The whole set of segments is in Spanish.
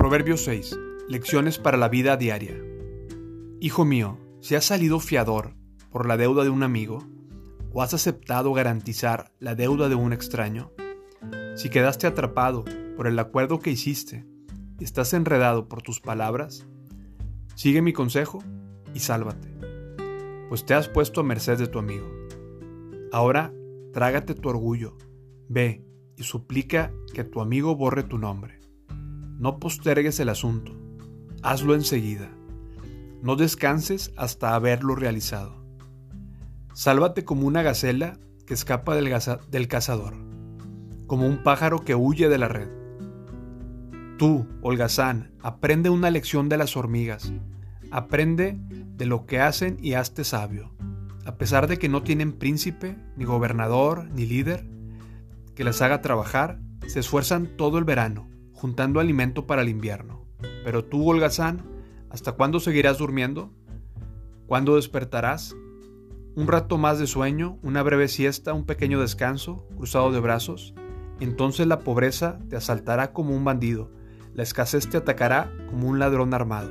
Proverbios 6. Lecciones para la vida diaria. Hijo mío, si has salido fiador por la deuda de un amigo, o has aceptado garantizar la deuda de un extraño, si quedaste atrapado por el acuerdo que hiciste y estás enredado por tus palabras, sigue mi consejo y sálvate, pues te has puesto a merced de tu amigo. Ahora trágate tu orgullo, ve y suplica que tu amigo borre tu nombre. No postergues el asunto, hazlo enseguida. No descanses hasta haberlo realizado. Sálvate como una gacela que escapa del, del cazador, como un pájaro que huye de la red. Tú, holgazán, aprende una lección de las hormigas. Aprende de lo que hacen y hazte sabio. A pesar de que no tienen príncipe, ni gobernador, ni líder, que las haga trabajar, se esfuerzan todo el verano, juntando alimento para el invierno. Pero tú, holgazán, ¿hasta cuándo seguirás durmiendo? ¿Cuándo despertarás? Un rato más de sueño, una breve siesta, un pequeño descanso, cruzado de brazos. Entonces la pobreza te asaltará como un bandido, la escasez te atacará como un ladrón armado.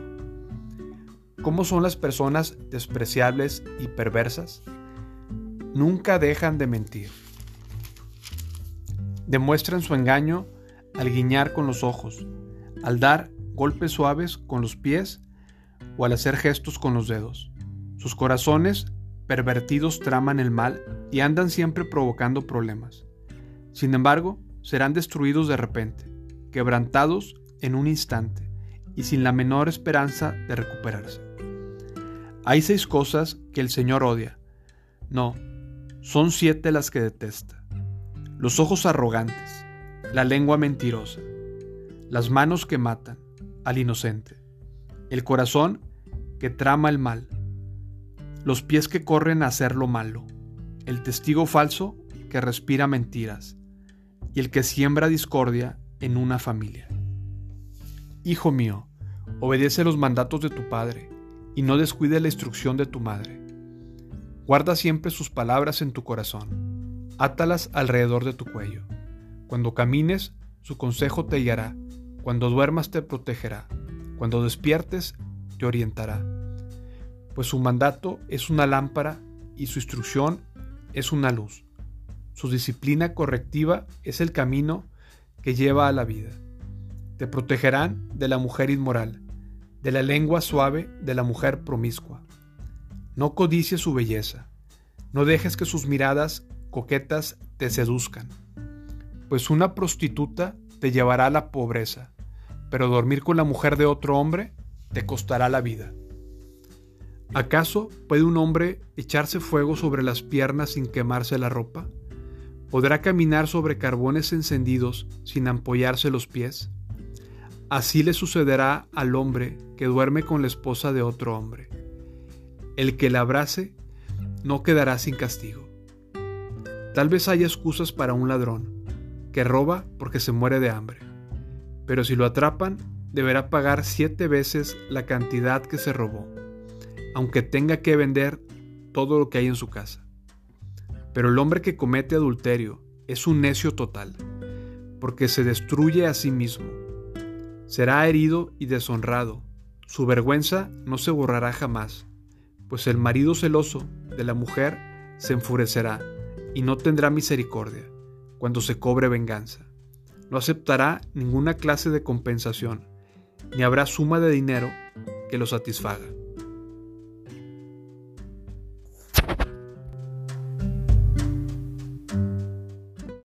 ¿Cómo son las personas despreciables y perversas? Nunca dejan de mentir. Demuestran su engaño al guiñar con los ojos, al dar golpes suaves con los pies o al hacer gestos con los dedos. Sus corazones pervertidos traman el mal y andan siempre provocando problemas. Sin embargo, serán destruidos de repente, quebrantados en un instante y sin la menor esperanza de recuperarse. Hay seis cosas que el Señor odia. No, son siete las que detesta. Los ojos arrogantes, la lengua mentirosa, las manos que matan al inocente, el corazón que trama el mal, los pies que corren a hacer lo malo, el testigo falso que respira mentiras y el que siembra discordia en una familia. Hijo mío, obedece los mandatos de tu Padre y no descuide la instrucción de tu Madre. Guarda siempre sus palabras en tu corazón, átalas alrededor de tu cuello. Cuando camines, su consejo te guiará, cuando duermas te protegerá, cuando despiertes te orientará pues su mandato es una lámpara y su instrucción es una luz. Su disciplina correctiva es el camino que lleva a la vida. Te protegerán de la mujer inmoral, de la lengua suave de la mujer promiscua. No codicies su belleza, no dejes que sus miradas coquetas te seduzcan, pues una prostituta te llevará a la pobreza, pero dormir con la mujer de otro hombre te costará la vida. ¿Acaso puede un hombre echarse fuego sobre las piernas sin quemarse la ropa? ¿Podrá caminar sobre carbones encendidos sin ampollarse los pies? Así le sucederá al hombre que duerme con la esposa de otro hombre. El que la abrace no quedará sin castigo. Tal vez haya excusas para un ladrón, que roba porque se muere de hambre. Pero si lo atrapan, deberá pagar siete veces la cantidad que se robó aunque tenga que vender todo lo que hay en su casa. Pero el hombre que comete adulterio es un necio total, porque se destruye a sí mismo. Será herido y deshonrado. Su vergüenza no se borrará jamás, pues el marido celoso de la mujer se enfurecerá y no tendrá misericordia cuando se cobre venganza. No aceptará ninguna clase de compensación, ni habrá suma de dinero que lo satisfaga.